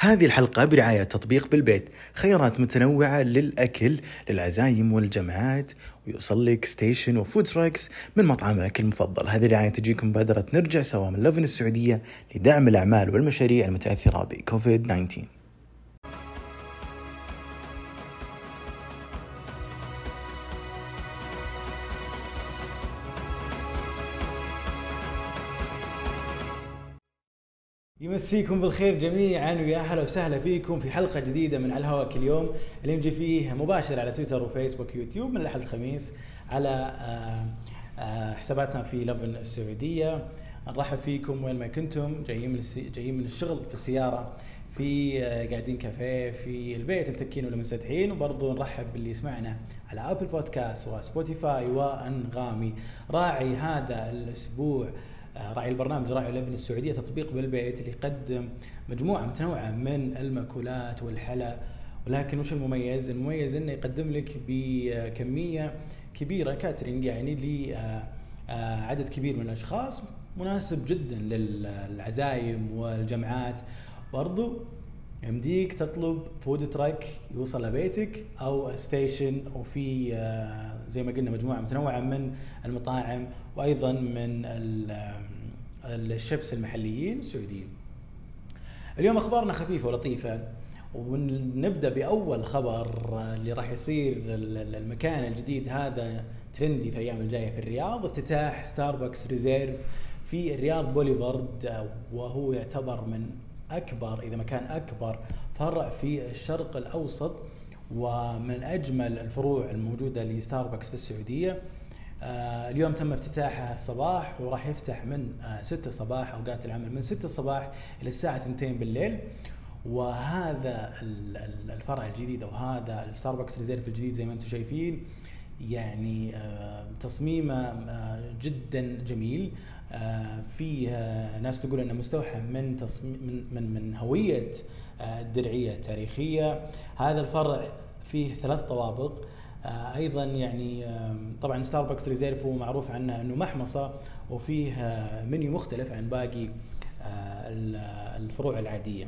هذه الحلقة برعاية تطبيق بالبيت. خيارات متنوعة للأكل للعزايم والجمعات ويوصل لك station و food trucks من مطعمك المفضل. هذه الرعاية تجيكم مبادرة نرجع سوا من Lovin السعودية لدعم الأعمال والمشاريع المتأثرة بكوفيد 19 يمسيكم بالخير جميعا ويا أهلا وسهلا فيكم في حلقة جديدة من على الهواء كل يوم. اللي نجي فيه مباشر على تويتر وفيسبوك ويوتيوب من الأحد الخميس على آه، آه، حساباتنا في Lovin السعودية نرحب فيكم وين ما كنتم جايين من. جايين من الشغل في السيارة في آه، قاعدين كافيه في البيت متكين ولا منسدحين. وبرضه نرحب باللي يسمعنا على ابل بودكاست وسبوتيفاي وأنغامي. راعي هذا الأسبوع راعي البرنامج راعي Lovin السعودية تطبيق بالبيت اللي يقدم مجموعة متنوعة من المأكولات والحلا ولكن وش المميز؟ المميز إنه يقدم لك بكمية كبيرة catering يعني لعدد كبير من الأشخاص مناسب جدا للعزايم والجمعات برضو يمديك تطلب food truck يوصل لبيتك أو station وفي آه، زي ما قلنا مجموعة متنوعة من المطاعم وأيضا من ال- ال chefs المحليين السعوديين. اليوم أخبارنا خفيفة ولطيفة ونبدأ بأول خبر اللي راح يصير ال- ال- المكان الجديد هذا trendy في الأيام الجاية في الرياض افتتاح Starbucks Reserve في الرياض بوليفارد وهو يعتبر من أكبر إذا ما كان أكبر فرع في الشرق الأوسط ومن أجمل الفروع الموجودة لستاربكس في السعودية. آه، اليوم تم افتتاحه الصباح وراح يفتح من آه، 6 صباح أوقات العمل من 6 الصباح إلى الساعة 2 بالليل. وهذا ال- ال- الفرع الجديد أو هذا الستاربكس ريزيرف الجديد زي ما أنتم شايفين يعني آه، تصميمه آه، جدا جميل. آه، فيه آه، ناس تقول انه مستوحى من تصميم من من من هوية آه، الدرعية التاريخية. هذا الفرع فيه ثلاث طوابق. أيضا يعني طبعا Starbucks Reserve هو معروف عنه إنه محمصة وفيه منيو مختلف عن باقي ال- الفروع العادية.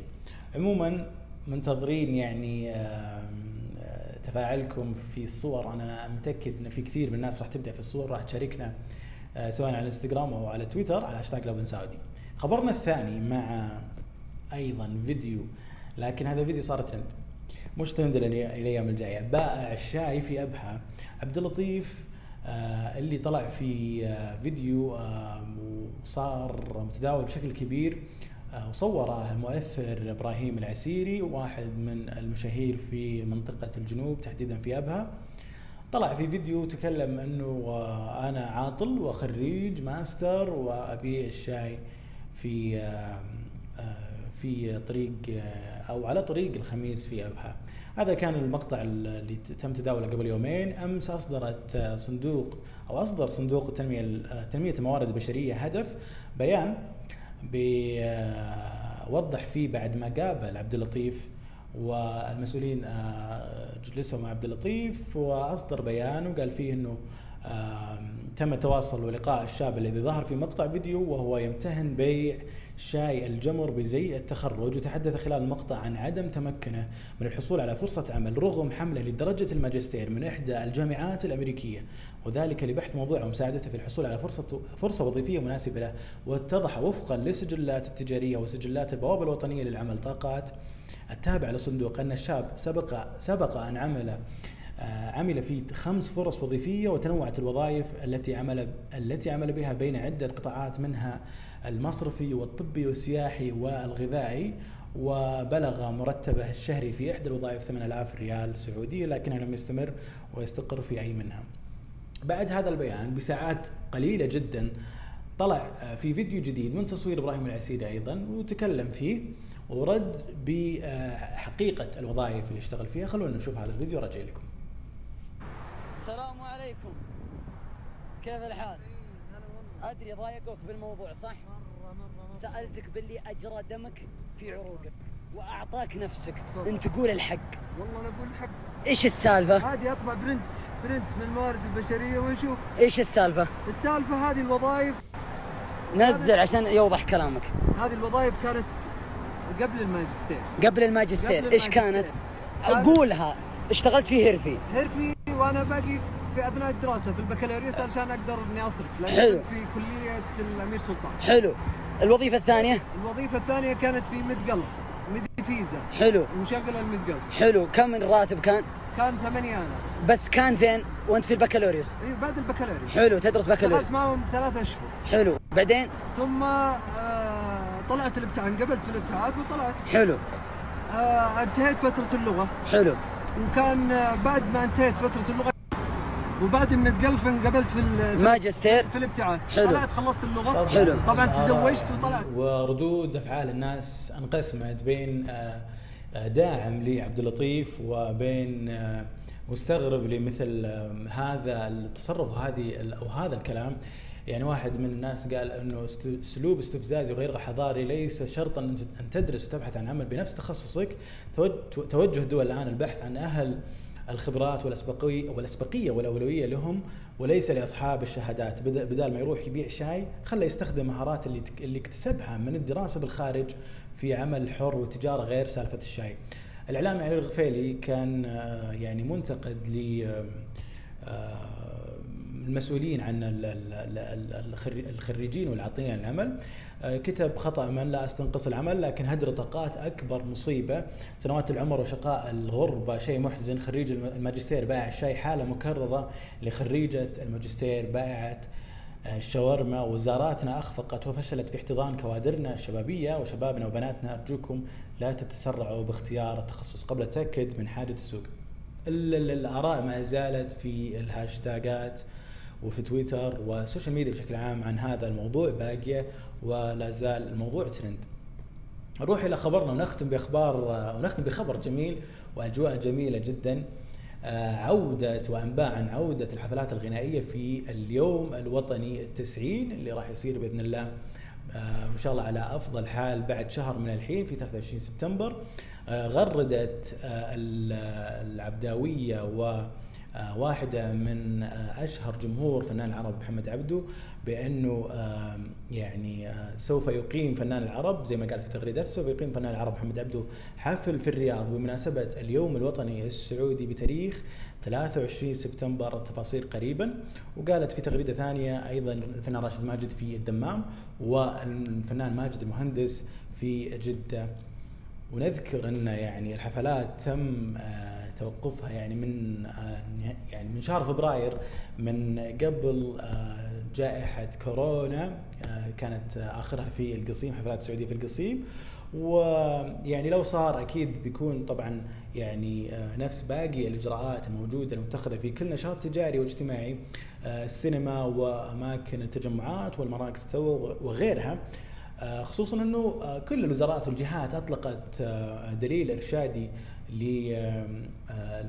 عموما منتظرين يعني تفاعلكم في الصور أنا متأكد إن في كثير من الناس راح تبدع في الصور راح تشاركنا سواء على الانستغرام أو على تويتر على هاشتاج Lovin Saudi خبرنا الثاني مع أيضا فيديو لكن هذا الفيديو صار ترند مش ترند الأيام الجاية. بائع الشاي في أبها. عبد اللطيف آه اللي طلع في آه فيديو آه وصار متداول بشكل كبير آه وصوره المؤثر إبراهيم العسيري واحد من المشاهير في منطقة الجنوب تحديدا في أبها. طلع في فيديو تكلم إنه آه، أنا عاطل وخريج ماستر وأبيع الشاي في آه، آه، في طريق أو على طريق الخميس في ابها هذا كان المقطع اللي تم تداوله قبل يومين. أمس أصدرت صندوق أو أصدر صندوق التنميه تنمية الموارد البشريه هدف بيان بوضح فيه بعد ما قابل عبد اللطيف والمسؤولين آه، جلسوا مع عبد اللطيف وأصدر بيان وقال فيه إنه آم، تم التواصل ولقاء الشاب الذي ظهر في مقطع فيديو وهو يمتهن بيع شاي الجمر بزي التخرج. وتحدث خلال المقطع عن عدم تمكنه من الحصول على فرصة عمل رغم حمله لدرجة الماجستير من إحدى الجامعات الأمريكية وذلك لبحث موضوعه ومساعدته في الحصول على فرصة فرصة وظيفية مناسبة له واتضح وفقا للسجلات التجارية وسجلات البوابة الوطنية للعمل طاقات. التابع للصندوق أن الشاب سبق سبق أن عمل آه، عمل في خمس فرص وظيفية وتنوعت الوظائف التي عمل التي عمل بها بين عدة قطاعات منها المصرفي والطبي والسياحي والغذائي وبلغ مرتبه الشهري في إحدى الوظائف 8000 ريال سعودي لكنه لم يستمر ويستقر في أي منها. بعد هذا البيان بساعات قليلة جدا طلع آه، في فيديو جديد من تصوير إبراهيم العسيري أيضا وتكلم فيه ورد بحقيقه الوظائف اللي اشتغل فيها. خلونا نشوف هذا الفيديو راجع لكم. السلام عليكم. كيف الحال؟ أدري ضايقوك بالموضوع صح؟ مرة مرة سألتك باللي أجرى دمك في عروقك وأعطاك نفسك. أنت تقول الحق. والله أنا أقول الحق. إيش السالفة؟ عادي أطبع print print من الموارد البشرية ونشوف. إيش السالفة؟ السالفة هذه الوظائف. نزل عشان يوضح كلامك. هذه الوظائف كانت قبل الماجستير. قبل الماجستير. إيش. كانت؟ كان- قولها اشتغلت في هيرفي. هيرفي وأنا باقي في أثناء الدراسة في البكالوريوس علشان أقدر إني أصرف لأن حلو. كنت في كلية الأمير سلطان. حلو. الوظيفة الثانية؟ الوظيفة الثانية كانت في MedGulf ميدي فيزا. حلو. مشغلة ال MedGulf. حلو. كم الراتب كان؟ كان ثمانية أنا بس كان فين؟ وانت في البكالوريوس. إي بعد البكالوريوس. حلو تدرس بكالوريوس. اشتغلت معهم ثلاثة أشهر. حلو. بعدين؟ ثم آه طلعت الابتعاث انقبلت في الابتعاث وطلعت. حلو. آه انتهيت فترة اللغة. حلو. وكان آه، بعد ما انتهيت فترة اللغة وبعد من جلف انقبلت في ماجستير. في الابتعاث. حلو. طلعت خلصت اللغة. حلو. طبعا تزوجت وطلعت. وردود أفعال الناس أنقسمت بين آه، داعم لعبد اللطيف وبين آه، مستغرب لمثل آه، هذا التصرف وهذه أو هذا الكلام. يعني واحد من الناس قال إنه اسلوب استفزازي وغير حضاري ليس شرطا أن تدرس وتبحث عن عمل. بنفس تخصصك توج- توجه الدول الآن البحث عن أهل الخبرات والاسبقيه والأسبقية والأولوية لهم وليس لأصحاب الشهادات. بدل ما يروح يبيع شاي خله يستخدم مهارات اللي اللي اكتسبها من الدراسة بالخارج في عمل حر وتجارة غير سالفة الشاي. الاعلامي علي الغفيلي كان آه، يعني منتقد ل آه، آه، المسؤولين عن ال- ال- ال- ال- الخري- الخريجين والعاطين العمل. كتب خطأ من لا أستنقص العمل لكن هدر طاقات أكبر مصيبة. سنوات العمر وشقاء الغربة شيء محزن. خريج الم- الماجستير بائع الشاي حالة مكررة لخريجة الماجستير بائعة آه، الشاورما وزاراتنا أخفقت وفشلت في احتضان كوادرنا الشبابية وشبابنا وبناتنا. أرجوكم لا تتسرعوا باختيار التخصص قبل التأكد من حاجة السوق. ال- ال- الآراء ما زالت في الهاشتاجات وفي تويتر وال social media بشكل عام عن هذا الموضوع باقية ولا زال الموضوع ترند. نروح إلى خبرنا ونختم باخبار ونختم بخبر جميل وأجواء جميلة جدا. عودة وأنباء عن عودة الحفلات الغنائية في اليوم الوطني التسعين اللي راح يصير بإذن الله آه، إن شاء الله على أفضل حال بعد شهر من الحين في 23 سبتمبر. آه، غردت آه، ال- العبداوية و آه، واحدة من آه، أشهر جمهور فنان العرب محمد عبده بأنه آه، يعني آه، سوف يقيم فنان العرب زي ما قالت في تغريدته سوف يقيم فنان العرب محمد عبده حفل في الرياض. بمناسبة اليوم الوطني السعودي بتاريخ 23 سبتمبر التفاصيل قريبا وقالت في تغريدة ثانية أيضا الفنان راشد ماجد في الدمام والفنان ماجد المهندس في جدة. ونذكر أن يعني الحفلات تم آه، توقفها. يعني من آه، يعني من شهر فبراير من قبل آه، جائحة كورونا آه، كانت آخرها في القصيم حفلات سعودية في القصيم. ويعني لو صار أكيد بيكون طبعا يعني نفس باقي الإجراءات الموجودة المتخذة في كل نشاط تجاري واجتماعي السينما وأماكن التجمعات والمراكز التسوق وغيرها. خصوصا إنه كل الوزارات والجهات أطلقت دليل إرشادي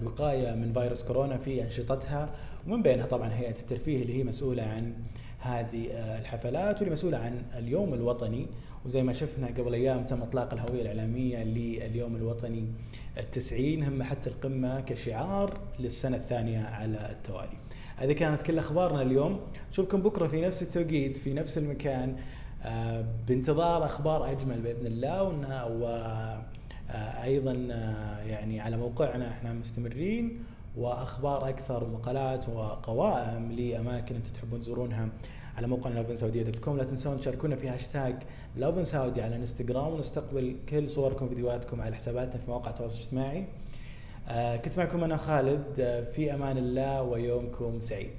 للوقايه من فيروس كورونا في أنشطتها ومن بينها طبعا هيئة الترفيه اللي هي مسؤولة عن هذه آه، الحفلات واللي مسؤولة عن اليوم الوطني. وزي ما شفنا قبل أيام تم إطلاق الهوية الإعلامية لليوم الوطني التسعين هم حتى القمة كشعار للسنة الثانية على التوالي. هذه كانت كل أخبارنا اليوم، نشوفكم بكرة في نفس التوقيت في نفس المكان. آه، بانتظار أخبار أجمل بإذن الله و آه، أيضا آه، يعني على موقعنا إحنا مستمرين وأخبار أكثر ومقالات وقوائم لأماكن أنتم تحبون تزورونها على موقعنا Lovin Saudi dot com لا تنسون تشاركونا في هاشتاج Lovin Saudi على انستغرام ونستقبل كل صوركم وفيديوهاتكم على حساباتنا في مواقع التواصل الاجتماعي. آه، كنت معكم أنا خالد آه، في أمان الله ويومكم سعيد.